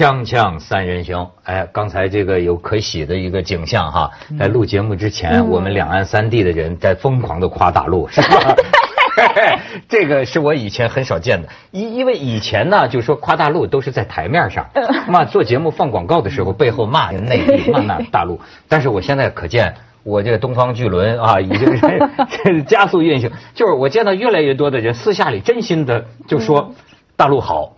锵锵三人行，哎，刚才这个有可喜的一个景象哈，在录节目之前，我们两岸三地的人在疯狂的夸大陆，是吧？这个是我以前很少见的，因因为以前呢，就说夸大陆都是在台面上，骂做节目放广告的时候，背后骂内地，骂那大陆。但是我现在可见，我这个东方巨轮啊，已经是 加速运行，就是我见到越来越多的人私下里真心的就说大陆好。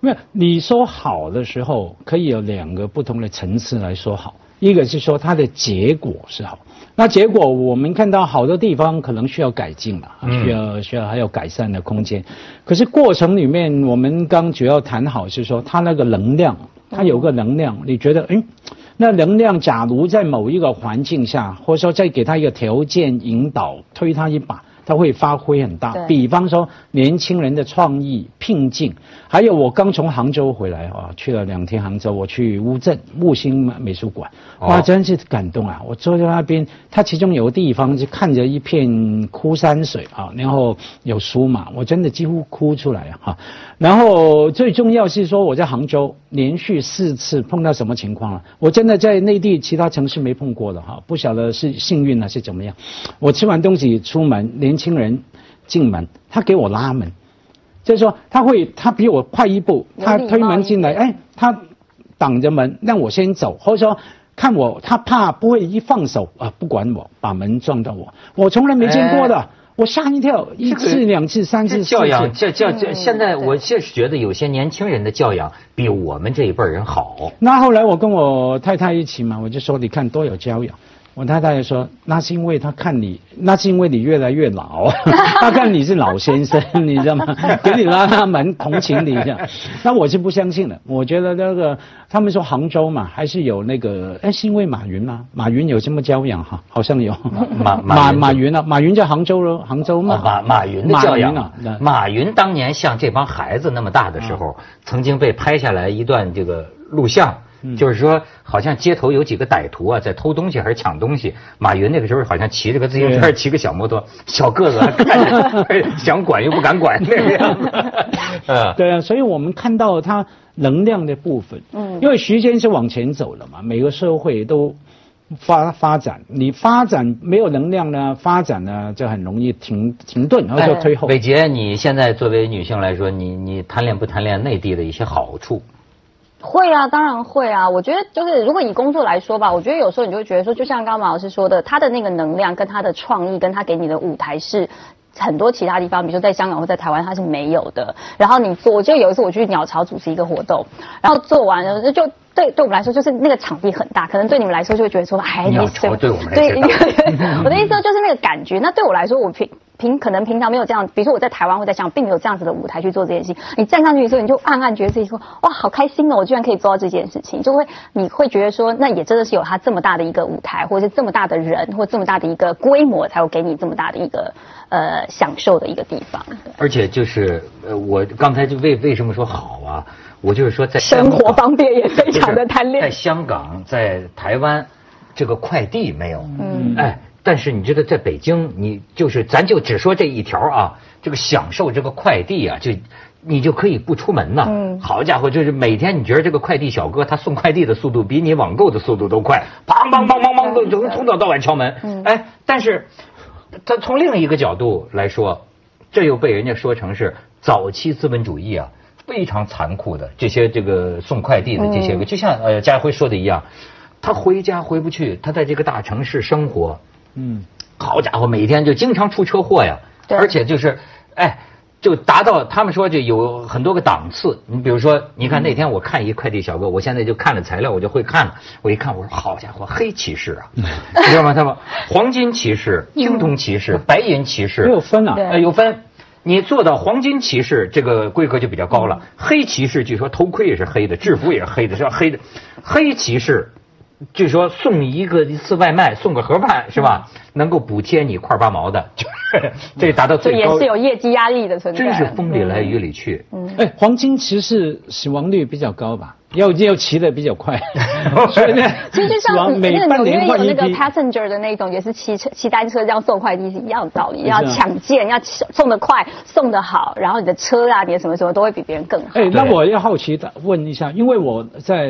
没有，你说好的时候，可以有两个不同的层次来说好。一个是说它的结果是好，那结果我们看到好多地方可能需要改进了，需要需要还有改善的空间。可是过程里面，我们刚主要谈好是说，它那个能量，它有个能量，你觉得，哎，那能量假如在某一个环境下，或者说再给它一个条件引导，推它一把。它会发挥很大，比方说年轻人的创意、拼劲，还有我刚从杭州回来啊，去了两天杭州，我去乌镇木星美术馆，哇，真是感动啊！我坐在那边，它其中有个地方就看着一片枯山水啊，然后有书嘛，我真的几乎哭出来啊！然后最重要是说我在杭州连续四次碰到什么情况了？我真的在内地其他城市没碰过的哈，不晓得是幸运还是怎么样？我吃完东西出门连。年轻人进门，他给我拉门，就是说他会，他比我快一步，他推门进来，哎，他挡着门让我先走，或者说看我，他怕不会一放手啊，不管我把门撞到我，我从来没见过的，我吓一跳，一次两次三次教养，教教教，现在我确实觉得有些年轻人的教养比我们这一辈人好。那后来我跟我太太一起嘛，我就说你看多有教养。我太太说：“那是因为他看你，那是因为你越来越老，他看你是老先生，你知道吗？给你拉拉门，同情你一下。那我是不相信的。我觉得那个他们说杭州嘛，还是有那个，哎，是因为马云吗？马云有这么教养哈？好像有马马马云啊，马云在杭州喽，杭州嘛。马马云的教养啊，马云当年像这帮孩子那么大的时候，曾经被拍下来一段这个录像。”就是说，好像街头有几个歹徒啊，在偷东西还是抢东西。马云那个时候好像骑着个自行车，骑个小摩托，小个子，想管又不敢管那个样子。嗯，对啊，所以我们看到它能量的部分，嗯，因为时间是往前走了嘛，每个社会都发发展，你发展没有能量呢，发展呢就很容易停停顿，然后就推后。伟杰，你现在作为女性来说，你你贪恋不贪恋内地的一些好处？会啊，当然会啊。我觉得就是，如果以工作来说吧，我觉得有时候你就会觉得说，就像刚刚马老师说的，他的那个能量跟他的创意，跟他给你的舞台是很多其他地方，比如说在香港或在台湾他是没有的。然后你做，我记得有一次我去鸟巢主持一个活动，然后做完了就。对，对我们来说就是那个场地很大，可能对你们来说就会觉得说，哎，你对对我们 对，我的意思说就是那个感觉。那对我来说，我平平可能平常没有这样，比如说我在台湾或在香港，并没有这样子的舞台去做这件事情。你站上去的时候，你就暗暗觉得自己说，哇，好开心哦，我居然可以做到这件事情，就会你会觉得说，那也真的是有他这么大的一个舞台，或者是这么大的人，或这么大的一个规模，才会给你这么大的一个呃享受的一个地方。而且就是呃，我刚才就为为什么说好啊？我就是说，在生活方便也非常的贪恋。在香港，在台湾，这个快递没有。嗯。哎，但是你知道，在北京，你就是咱就只说这一条啊，这个享受这个快递啊，就你就可以不出门呐。嗯。好家伙，就是每天你觉得这个快递小哥他送快递的速度比你网购的速度都快，砰砰砰砰砰都从从早到晚敲门。嗯。哎，但是他从另一个角度来说，这又被人家说成是早期资本主义啊。非常残酷的这些这个送快递的这些个，就像呃家辉说的一样，他回家回不去，他在这个大城市生活，嗯，好家伙，每天就经常出车祸呀，而且就是，哎，就达到他们说就有很多个档次。你比如说，你看那天我看一快递小哥，我现在就看了材料，我就会看了。我一看，我说好家伙，黑骑士啊，你知道吗？他们 黄金骑士、青铜骑士、白银骑士，有分啊，有分。你做到黄金骑士，这个规格就比较高了。黑骑士据说头盔也是黑的，制服也是黑的，是要黑的。黑骑士据说送一个一次外卖，送个盒饭是吧？能够补贴你块八毛的，就是这达到最高。这也是有业绩压力的存在。真是风里来雨里去。嗯。哎，黄金其实死亡率比较高吧？要要骑的比较快，所以呢，其实就像往每半那个纽约有那个 passenger 的那种，也是骑车骑单车这样送快递是一样的道理，要抢件，要送得快，送得好，然后你的车啊，你的什么什么都会比别人更好。哎，那我要好奇的问一下，因为我在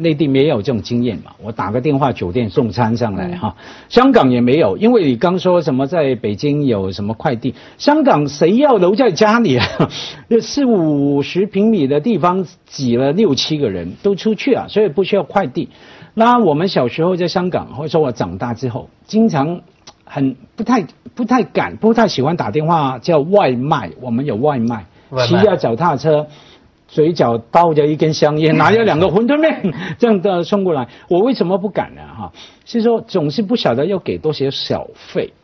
内地没有这种经验嘛，我打个电话酒店送餐上来哈，香港也没有，因为你刚说什么在北京有什么快递，香港谁要留在家里啊？那 四五十平米的地方挤了六七个人都出去啊，所以不需要快递。那我们小时候在香港，或者说我长大之后，经常很不太不太敢，不太喜欢打电话叫外卖，我们有外卖，骑着脚踏车。嘴角包着一根香烟，拿着两个馄饨面，这样的送过来，我为什么不敢呢？哈，是说总是不晓得要给多些小费，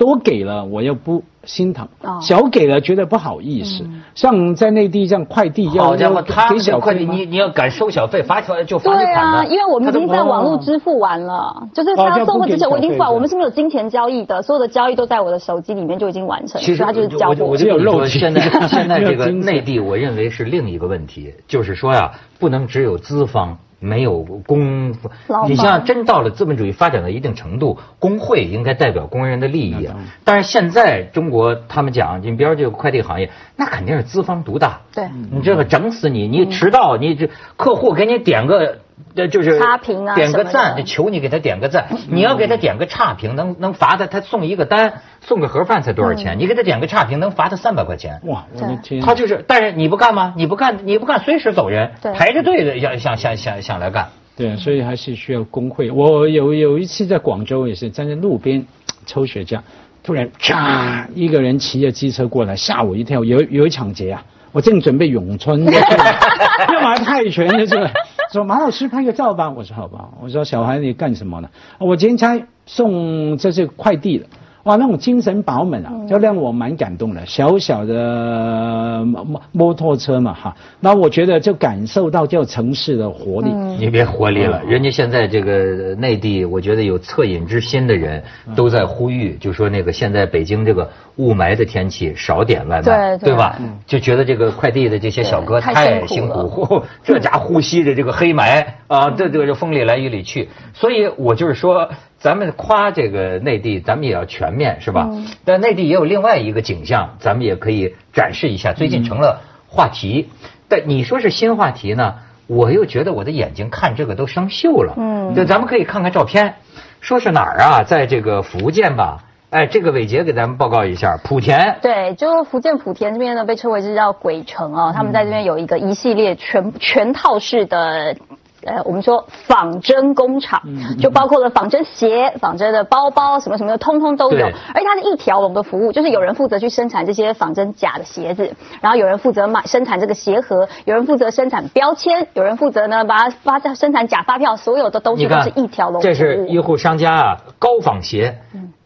多给了我又不心疼，哦。小给了觉得不好意思。像在内地这样快递要好家伙，要他给们这快递，小费吗？你你要敢收小费，罚条就罚对你款啊，因为我们已经在网络支付完了，就是他要送货之前我已经付完，哦我们是没有金钱交易的，所有的交易都在我的手机里面就已经完成，其实他就是交货我就有肉体。现在 现在这个内地，我认为是另一个问题，就是说呀，不能只有资方。没有工劳，方你像真到了资本主义发展到一定程度，工会应该代表工人的利益。但是现在中国他们讲，你比如这个快递行业，那肯定是资方独大。对，你这个整死你！你迟到，你这客户给你点个，呃，就是差评啊点个赞，就求你给他点个赞。你要给他点个差评，能能罚他，他送一个单，送个盒饭才多少钱？你给他点个差评，能罚他三百块钱。哇，我的天！他就是，但是你不干吗？你不干，你不干，随时走人，对排着队的想想想想想来干。对，所以还是需要工会。我有有一次在广州也是站在路边 抽雪茄，突然嚓一个人骑着机车过来，吓我一跳。有有一场劫啊，我正准备咏春 要买泰拳的是吧？说马老师拍个照吧，我说好吧。我说小孩你干什么呢？我今天才送这些快递的。哇，那种精神饱满啊，就让我蛮感动的。小小的摩摩摩托车嘛，哈，那我觉得就感受到这城市的活力。你别活力了，人家现在这个内地，我觉得有恻隐之心的人都在呼吁，就说那个现在北京这个雾霾的天气少点外卖，对对吧？就觉得这个快递的这些小哥太太辛辛苦 这家呼吸着这个黑霾啊，这这个风里来雨里去，所以我就是说。咱们夸这个内地，咱们也要全面，是吧？嗯但内地也有另外一个景象，咱们也可以展示一下。最近成了话题，但你说是新话题呢，我又觉得我的眼睛看这个都生锈了。嗯就咱们可以看看照片，说是哪儿啊？在这个福建吧？哎，这个伟杰给咱们报告一下，莆田。对，就是福建莆田这边呢，被称为是叫鬼城啊，他们在这边有一个一系列全全套式的。呃，我们说仿真工厂，就包括了仿真鞋、仿真的包包，什么什么的，通通都有。而且它是一条龙的服务，就是有人负责去生产这些仿真假的鞋子，然后有人负责买生产这个鞋盒，有人负责生产标签，有人负责呢把它发生产假发票，所有的东西都是一条龙。这是一户商家啊，高仿鞋，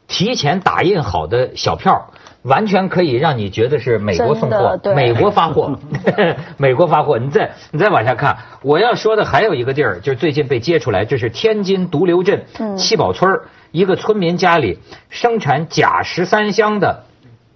提前打印好的小票。完全可以让你觉得是美国送货，美国发货，美国发货。你再你再往下看，我要说的还有一个地儿，就是最近被揭出来，这是天津独流镇嗯七宝村儿一个村民家里生产假十三香的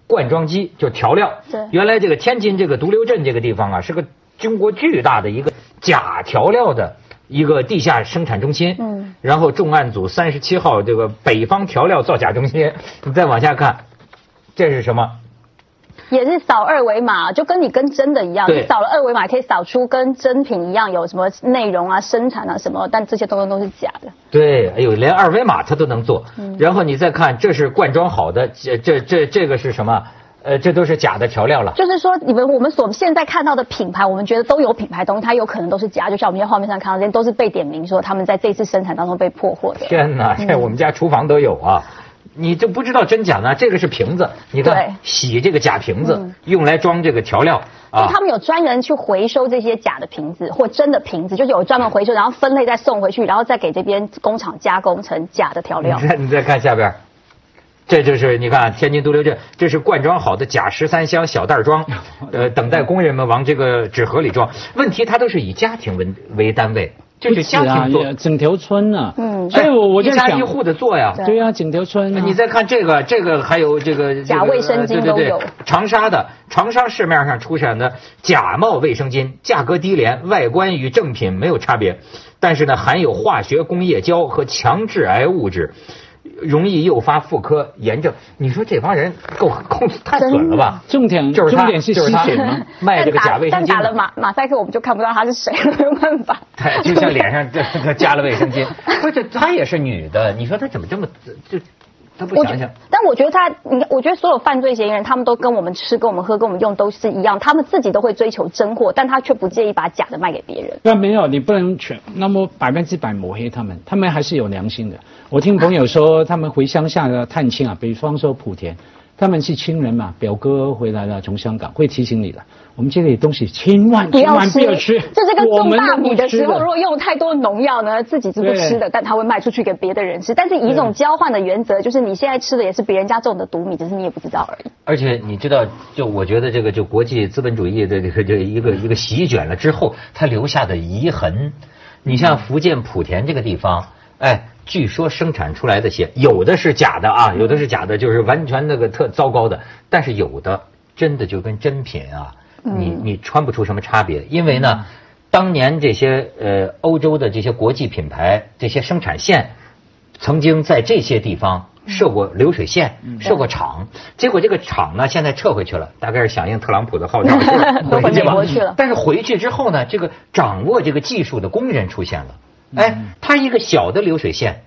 灌装机，就调料。对原来这个天津这个独流镇这个地方啊，是个中国巨大的一个假调料的一个地下生产中心。嗯，然后重案组三十七号这个北方调料造假中心，你再往下看，这是什么？也是扫二维码，就跟你跟真的一样，对你扫了二维码可以扫出跟真品一样有什么内容啊、生产啊什么，但这些东西都是假的。对，哎呦，连二维码它都能做。嗯然后你再看，这是灌装好的，这这这这个是什么？呃，这都是假的调料了。就是说，你们我们所现在看到的品牌，我们觉得都有品牌东西，它有可能都是假，就像我们在画面上看到这些，都是被点名说他们在这次生产当中被破获的。天哪，这我们家厨房都有啊！你就不知道真假呢？这个是瓶子，你看洗这个假瓶子嗯，用来装这个调料因为啊。他们有专人去回收这些假的瓶子或真的瓶子，就是有专门回收，然后分类再送回去，然后再给这边工厂加工成假的调料你。再你再看下边儿，这就是你看天津都留镇，这是灌装好的假十三香小袋装，呃，等待工人们往这个纸盒里装。问题它都是以家庭为为单位，就是家庭做，整条村呢。嗯，所以我我就想一家一户的做呀。对呀，整条村。你再看这个，这个还有这个假卫生巾都有。长沙的长沙市面上出产的假冒卫生巾，价格低廉，外观与正品没有差别，但是呢，含有化学工业胶和强致癌物质。容易诱发妇科炎症，你说这帮人够够太损了吧？重点就是他点是吸血吗？卖这个假卫生巾，但打了马马赛克，我们就看不到他是谁了，没有办法。对，就像脸上这加了卫生巾，不是她也是女的，你说她怎么这么就？他不想想，但我觉得他，你看，我觉得所有犯罪嫌疑人，他们都跟我们吃、跟我们喝、跟我们用都是一样，他们自己都会追求真货，但他却不介意把假的卖给别人。那没有，你不能全那么百分之百抹黑他们，他们还是有良心的。我听朋友说，他们回乡下的探亲啊，比方说莆田。他们是亲人嘛，表哥回来了，从香港会提醒你的。我们这里东西千万千万不要吃。就这个种大米的时候，如果用太多农药呢，自己是不吃的，但他会卖出去给别的人吃。但是以一种交换的原则，就是你现在吃的也是别人家种的毒米，只是你也不知道而已。而且你知道，就我觉得这个就国际资本主义的这个这一个一个席卷了之后，它留下的遗痕。你像福建莆田这个地方，哎。据说生产出来的鞋有的是假的啊，有的是假的，就是完全那个特糟糕的。但是有的真的就跟真品啊，你你穿不出什么差别。因为呢，当年这些呃欧洲的这些国际品牌这些生产线，曾经在这些地方设过流水线，设过厂。结果这个厂呢现在撤回去了，大概是响应特朗普的号召，回美国去了。但是回去之后呢，这个掌握这个技术的工人出现了。哎，它一个小的流水线，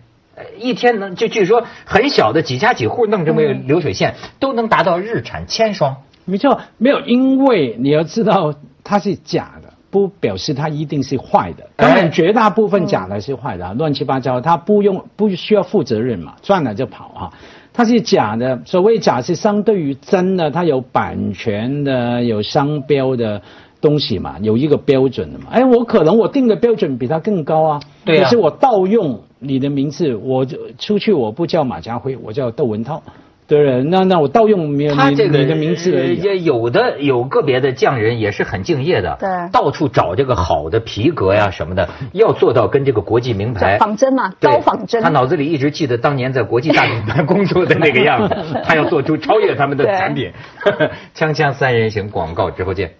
一天能就据说很小的几家几户弄这么个流水线，都能达到日产千双。没错，没有，因为你要知道它是假的，不表示它一定是坏的。当然，绝大部分假的是坏的，乱七八糟，它不用不需要负责任嘛，赚了就跑啊。它是假的，所谓假是相对于真的，它有版权的，有商标的。东西嘛，有一个标准的嘛。哎，我可能我定的标准比他更高啊。对可是我盗用你的名字，我就出去我不叫马家辉，我叫窦文涛。对那那我盗用没有你的名字而已。有的有个别的匠人也是很敬业的，对，到处找这个好的皮革呀什么的，要做到跟这个国际名牌仿真嘛，高仿真。他脑子里一直记得当年在国际大品牌工作的那个样子，他要做出超越他们的产品。锵锵三人行广告之后见。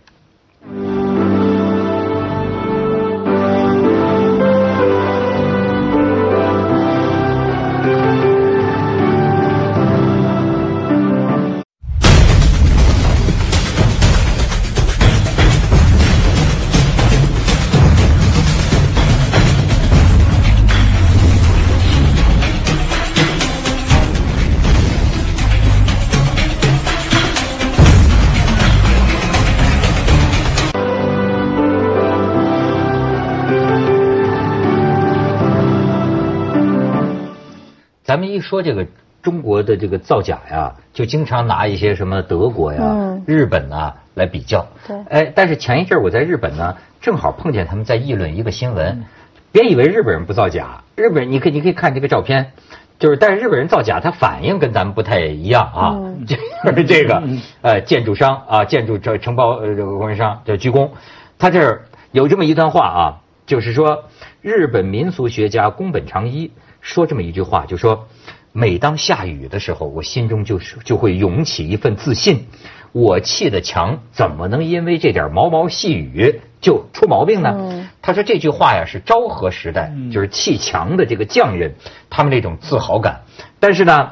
说这个中国的这个造假呀，就经常拿一些什么德国呀、日本呐来比较。对。哎，但是前一阵我在日本呢，正好碰见他们在议论一个新闻。别以为日本人不造假，日本人你可以你可以看这个照片，就是但是日本人造假，他反应跟咱们不太一样啊。就是 这个呃建筑商啊，建筑这承包呃这个供应商叫鞠躬，他这儿有这么一段话啊，就是说日本民俗学家宫本长一。说这么一句话，就说每当下雨的时候，我心中就是就会涌起一份自信。我砌的墙怎么能因为这点毛毛细雨就出毛病呢？他说这句话呀是昭和时代就是砌墙的这个匠人他们那种自豪感。但是呢，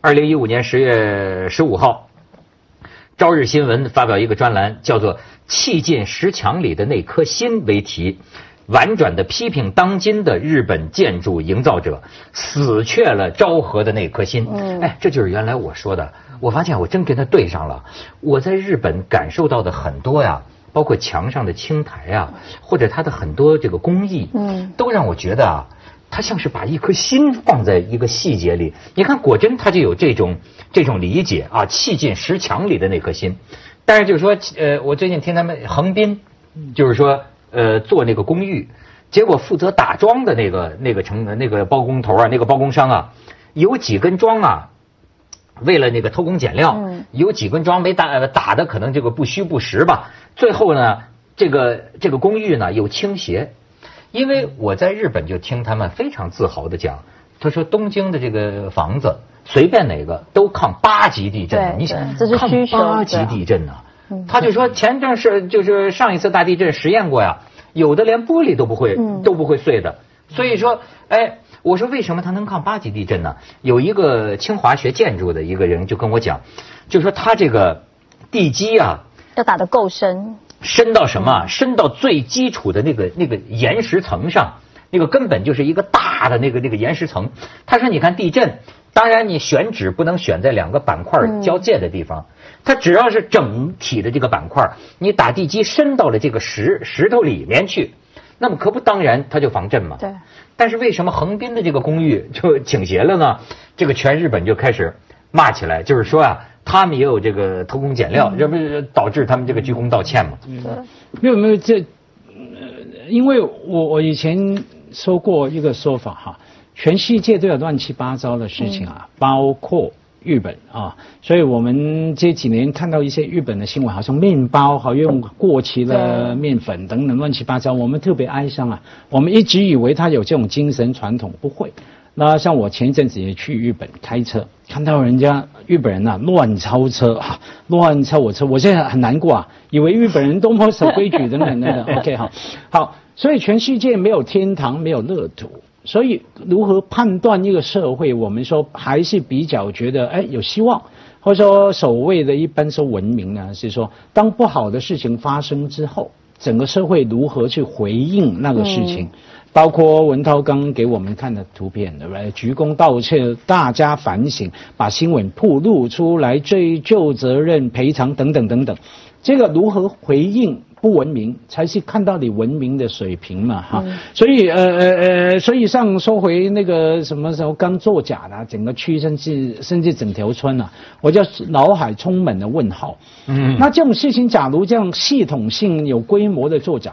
二零一五年十月十五号，《朝日新闻》发表一个专栏，叫做“砌进石墙里的那颗心”为题。婉转的批评当今的日本建筑营造者，死却了昭和的那颗心。哎，这就是原来我说的。我发现我真跟他对上了。我在日本感受到的很多呀，包括墙上的青苔啊，或者它的很多这个工艺，嗯，都让我觉得啊，他像是把一颗心放在一个细节里。你看果真，他就有这种这种理解啊，砌进石墙里的那颗心。但是就是说，呃，我最近听他们横滨，就是说。呃，做那个公寓，结果负责打桩的那个那个成那个包工头啊，那个包工商啊，有几根桩啊，为了那个偷工减料，有几根桩没打打的可能这个不虚不实吧。最后呢，这个这个公寓呢有倾斜，因为我在日本就听他们非常自豪的讲，他说东京的这个房子随便哪个都抗八级地震，你想抗八级地震呢、他就说前阵是就是上一次大地震实验过呀，有的连玻璃都不会、嗯都不会碎的，所以说，哎，我说为什么它能抗八级地震呢？有一个清华学建筑的一个人就跟我讲，就说他这个地基啊。要打得够深，深到什么啊？深到最基础的那个那个岩石层上，那个根本就是一个大的那个那个岩石层。他说：“你看地震，当然你选址不能选在两个板块交界的地方，它只要是整体的这个板块，你打地基深到了这个石石头里面去，那么可不当然它就防震嘛。对。但是为什么横滨的这个公寓就倾斜了呢？这个全日本就开始骂起来，就是说啊，他们也有这个偷工减料，这不是导致他们这个鞠躬道歉吗？嗯，没有没有这，呃，因为我我以前说过一个说法哈，全世界都有乱七八糟的事情啊，包括日本啊，所以我们这几年看到一些日本的新闻，好像面包好像用过期的面粉等等乱七八糟，我们特别哀伤啊，我们一直以为他有这种精神传统，不会。那像我前一阵子也去日本开车，看到人家日本人呐、乱超车啊，乱超我车，我现在很难过啊，以为日本人多么守规矩等等等等。OK，好，好，所以全世界没有天堂，没有乐土。所以如何判断一个社会，我们说还是比较觉得哎有希望，或者说所谓的一般说文明呢，是说当不好的事情发生之后，整个社会如何去回应那个事情。包括文涛刚给我们看的图片，对不对？鞠躬道歉，大家反省，把新闻曝露出来，追究责任、赔偿等等等等。这个如何回应不文明，才是看到你文明的水平嘛，哈。所以呃呃呃，所以上说回那个什么时候刚作假的、整个区甚至甚至整条村啊，我就脑海充满了问号。嗯那这种事情，假如这样系统性有规模的作假，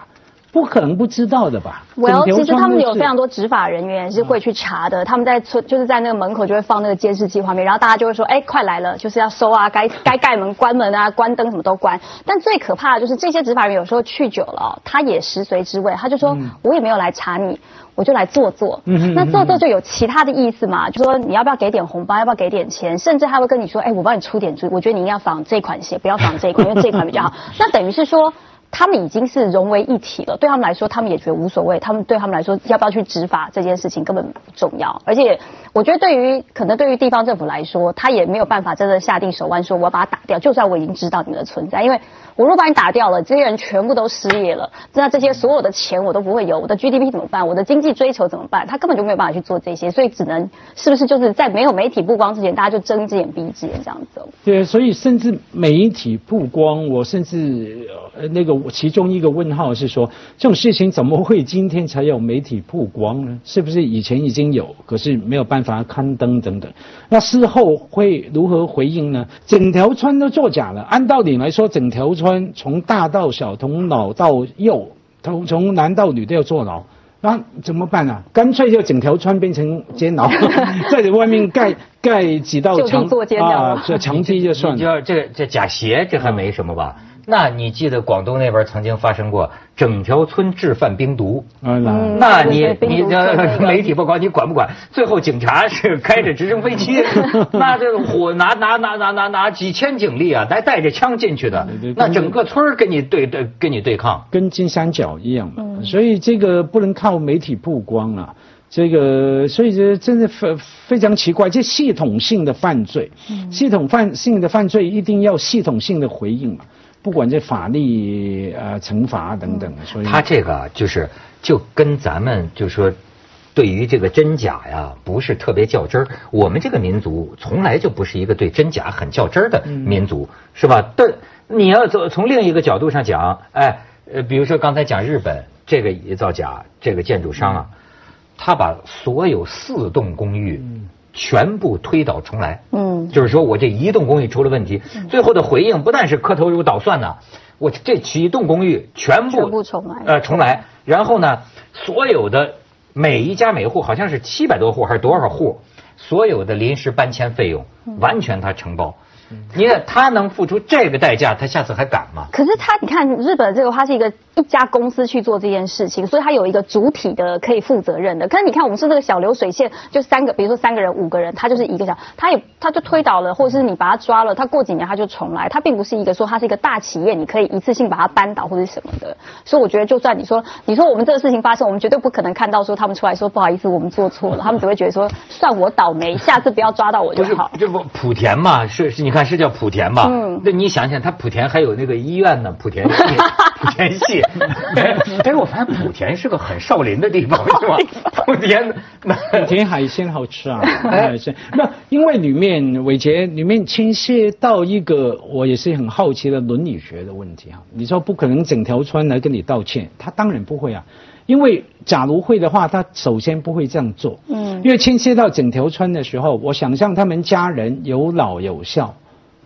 不可能不知道的吧？Well，其实他们有非常多执法人员是会去查的，他们在村就是在那个门口就会放那个监视器画面，然后大家就会说，哎，快来了，就是要搜啊，该 该盖门、关门啊、关灯什么都关。但最可怕的就是这些执法人员有时候去久了哦、他也食髓知味，他就说、我也没有来查你。我就来做做，那做做就有其他的意思嘛，就说你要不要给点红包，要不要给点钱，甚至他会跟你说，哎，我帮你出点主意，我觉得你应该仿这款鞋，不要仿这款，因为这款比较好。那等于是说。他们已经是融为一体了，对他们来说，他们也觉得无所谓。他们对他们来说，要不要去执法这件事情根本不重要。而且，我觉得对于可能对于地方政府来说，他也没有办法真的下定手腕说我要把它打掉。就算我已经知道你们的存在，因为我如果把你打掉了，这些人全部都失业了，那这些所有的钱我都不会有，我的 GDP 怎么办？我的经济追求怎么办？他根本就没有办法去做这些，所以只能是不是就是在没有媒体曝光之前，大家就睁一只眼闭一只眼这样走。对，所以甚至媒体曝光，我甚至呃那个其中一个问号是说，这种事情怎么会今天才有媒体曝光呢？是不是以前已经有，可是没有办法刊登等等？那事后会如何回应呢？整条村都作假了，按道理来说，整条村从大到小，从老到幼，从从男到女都要坐牢。那怎么办啊？干脆就整条村变成监牢，在外面盖盖几道墙啊，这墙壁就算你了。就这这假鞋，这还没什么吧？那你记得广东那边曾经发生过整条村制贩冰毒？啊，那嗯那你你这 媒体曝光，你管不管？最后警察是开着直升飞机，那这个火拿拿拿拿拿拿几千警力啊，来带着枪进去的对对，那整个村儿跟你对对跟你对抗。跟金三角一样嘛，所以这个不能靠媒体曝光啊。这个，所以这真的非非常奇怪，这系统性的犯罪，系统犯性的犯罪一定要系统性的回应嘛，不管这法律呃惩罚等等，所以他这个就是就跟咱们就说，对于这个真假呀，不是特别较真儿。我们这个民族从来就不是一个对真假很较真儿的民族，是吧？但你要从从另一个角度上讲，哎，呃，比如说刚才讲日本这个也造假，这个建筑商啊，他把所有四栋公寓全部推倒重来。嗯，就是说我这一栋公寓出了问题，最后的回应不但是磕头如捣蒜呢，我这几栋公寓全部全部重来呃，重来。然后呢，所有的每一家每户好像是七百多户还是多少户，所有的临时搬迁费用完全他承包。你看他能付出这个代价，他下次还敢吗？可是他，你看日本这个，它是一个一家公司去做这件事情，所以他有一个主体的可以负责任的。可是你看，我们是这个小流水线，就三个，比如说三个人、五个人，他就是一个小，他也他就推倒了，或者是你把他抓了，他过几年他就重来，他并不是一个说他是一个大企业，你可以一次性把他扳倒或者什么的。所以我觉得，就算你说你说我们这个事情发生，我们绝对不可能看到说他们出来说不好意思，我们做错了，他们只会觉得说算我倒霉，下次不要抓到我就好。这不莆田嘛？是是，你看是叫莆田吧？嗯。那你想想，他莆田还有那个医院呢，莆田系，莆田系。哎，我发现莆田是个很少林的地方，是吧？莆田，莆田海鲜好吃啊，海鲜。那因为里面伟杰里面牵涉到一个我也是很好奇的伦理学的问题啊。你说不可能整条村来跟你道歉，他当然不会啊。因为假如会的话，他首先不会这样做。嗯。因为牵涉到整条村的时候，我想象他们家人有老有少，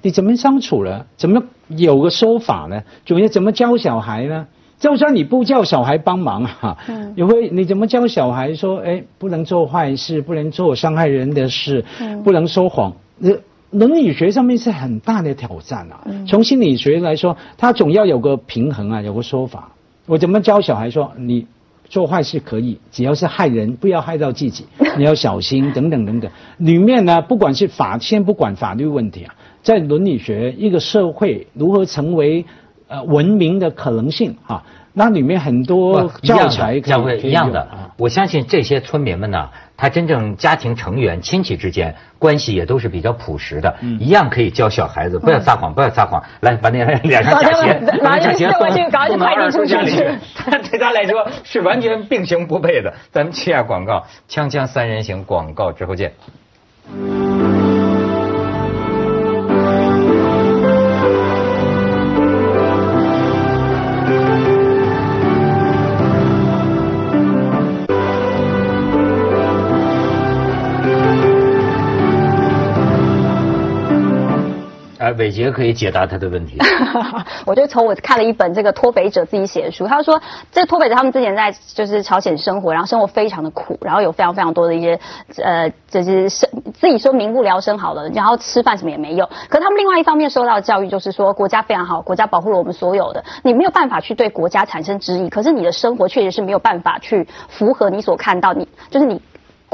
你怎么相处了？怎么有个说法呢？主要怎么教小孩呢？就算你不叫小孩帮忙哈，也会你怎么教小孩说，哎，不能做坏事，不能做伤害人的事，不能说谎。这伦理学上面是很大的挑战啊。从心理学来说，他总要有个平衡啊，有个说法。我怎么教小孩说，你做坏事可以，只要是害人，不要害到自己，你要小心等等等等。里面呢，不管是法，先不管法律问题啊，在伦理学，一个社会如何成为。呃，文明的可能性啊，那里面很多教材将会一样的。我相信这些村民们呢，他真正家庭成员、亲戚之间关系也都是比较朴实的，一样可以教小孩子不要撒谎，不要撒谎。来，把那脸上假鞋，拿假鞋送去，赶紧快递出去。他对他来说是完全并行不悖的。咱们切下广告，锵锵三人行广告之后见。伟杰可以解答他的问题。我就从我看了一本这个脱北者自己写的书，他说这脱北者他们之前在就是朝鲜生活，然后生活非常的苦，然后有非常非常多的一些呃，就是生自己说民不聊生好了，然后吃饭什么也没有。可他们另外一方面受到的教育就是说国家非常好，国家保护了我们所有的，你没有办法去对国家产生质疑。可是你的生活确实是没有办法去符合你所看到，你就是你。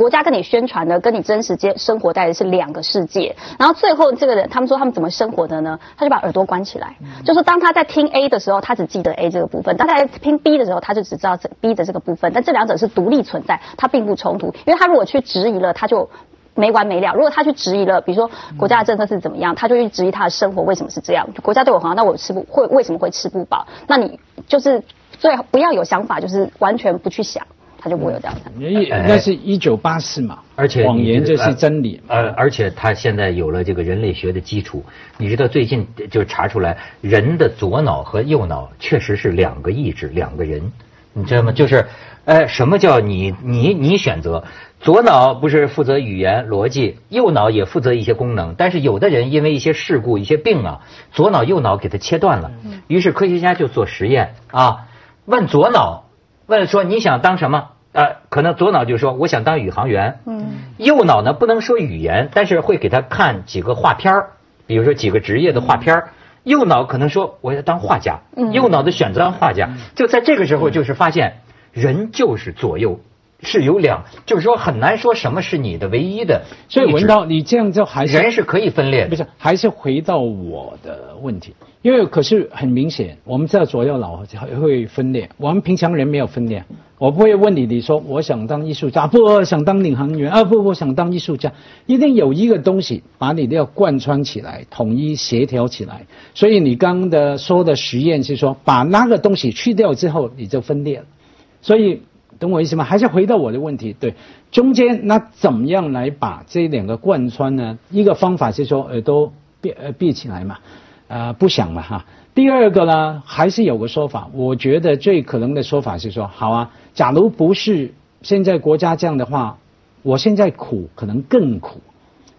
国家跟你宣传的，跟你真实接生活在的是两个世界。然后最后这个人，他们说他们怎么生活的呢？他就把耳朵关起来，就是当他在听 A 的时候，他只记得 A 这个部分；当他在听 B 的时候，他就只知道 B 的这个部分。但这两者是独立存在，它并不冲突。因为他如果去质疑了，他就没完没了。如果他去质疑了，比如说国家的政策是怎么样，他就去质疑他的生活为什么是这样。国家对我好，那我吃不会为什么会吃不饱？那你就是最好不要有想法，就是完全不去想。他就不会有这样的。那是一九八四嘛，而且谎言就是真理。呃，而且他现在有了这个人类学的基础。你知道最近就查出来，人的左脑和右脑确实是两个意志，两个人，你知道吗？就是，哎，什么叫你你你选择？左脑不是负责语言逻辑，右脑也负责一些功能。但是有的人因为一些事故、一些病啊，左脑右脑给他切断了。于是科学家就做实验啊，问左脑。问说你想当什么？呃，可能左脑就说我想当宇航员。嗯。右脑呢不能说语言，但是会给他看几个画片儿，比如说几个职业的画片儿。右脑可能说我要当画家。嗯。右脑的选择当画家，就在这个时候就是发现人就是左右是有两，就是说很难说什么是你的唯一的。所以文涛，你这样就还是人是可以分裂的，不是？还是回到我的问题。因为可是很明显，我们知道左右脑会分裂。我们平常人没有分裂。我不会问你，你说我想当艺术家，不想当领航员啊，不不想当艺术家，一定有一个东西把你都要贯穿起来，统一协调起来。所以你刚的说的实验是说，把那个东西去掉之后，你就分裂了。所以懂我意思吗？还是回到我的问题，对，中间那怎么样来把这两个贯穿呢？一个方法是说耳朵闭呃闭起来嘛。呃，不想了哈。第二个呢，还是有个说法，我觉得最可能的说法是说，好啊，假如不是现在国家这样的话，我现在苦可能更苦，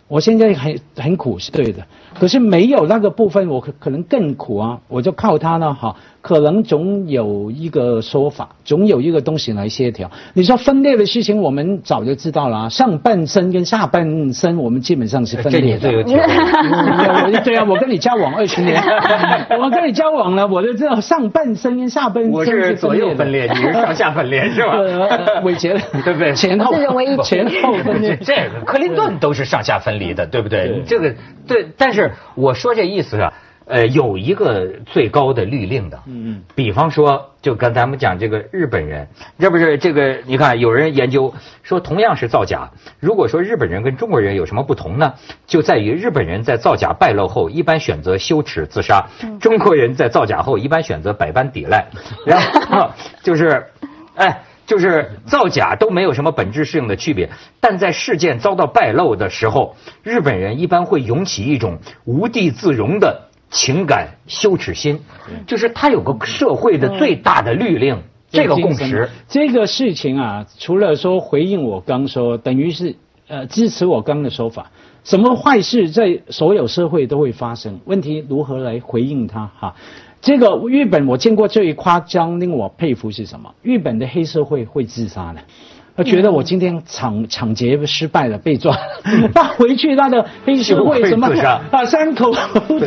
我现在很很苦是对的，可是没有那个部分，我可可能更苦啊，我就靠他呢哈，可能总有一个说法，总有一个东西来协调。你说分裂的事情，我们早就知道了，上半身跟下半身我们基本上是分裂的。对啊，我跟你交往二十年，我跟你交往了，我就知道上半身跟下半身我是左右分裂，你是上下分裂是吧？伟杰，对不对？前后前后分裂。这个克林顿都是上下分离的，对不对？这个对，但是我说这意思啊。呃，有一个最高的律令的，嗯嗯，比方说，就跟咱们讲这个日本人，这不是这个？你看，有人研究说，同样是造假，如果说日本人跟中国人有什么不同呢？就在于日本人在造假败露后，一般选择羞耻自杀；中国人在造假后，一般选择百般抵赖。然后 就是，哎，就是造假都没有什么本质性的区别，但在事件遭到败露的时候，日本人一般会涌起一种无地自容的。情感羞耻心，就是他有个社会的最大的律令，这个共识。这个事情啊，除了说回应我刚说，等于是呃支持我刚的说法，什么坏事在所有社会都会发生，问题如何来回应它哈？这个日本我见过最夸张令我佩服是什么？日本的黑社会会自杀的。他觉得我今天抢抢劫失败了，被抓，他回去他的黑社会什么啊，三口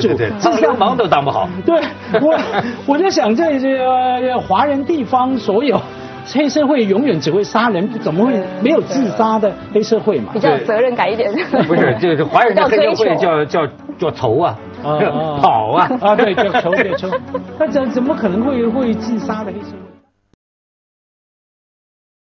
主，当流氓都当不好。对，我我就想这这华人地方所有 黑社会永远只会杀人，怎么会没有自杀的黑社会嘛？比较有责任感一点。不是，就是华人的黑社会叫叫叫仇啊，跑啊。啊，对，叫仇叫仇，那怎怎么可能会会自杀的黑社会？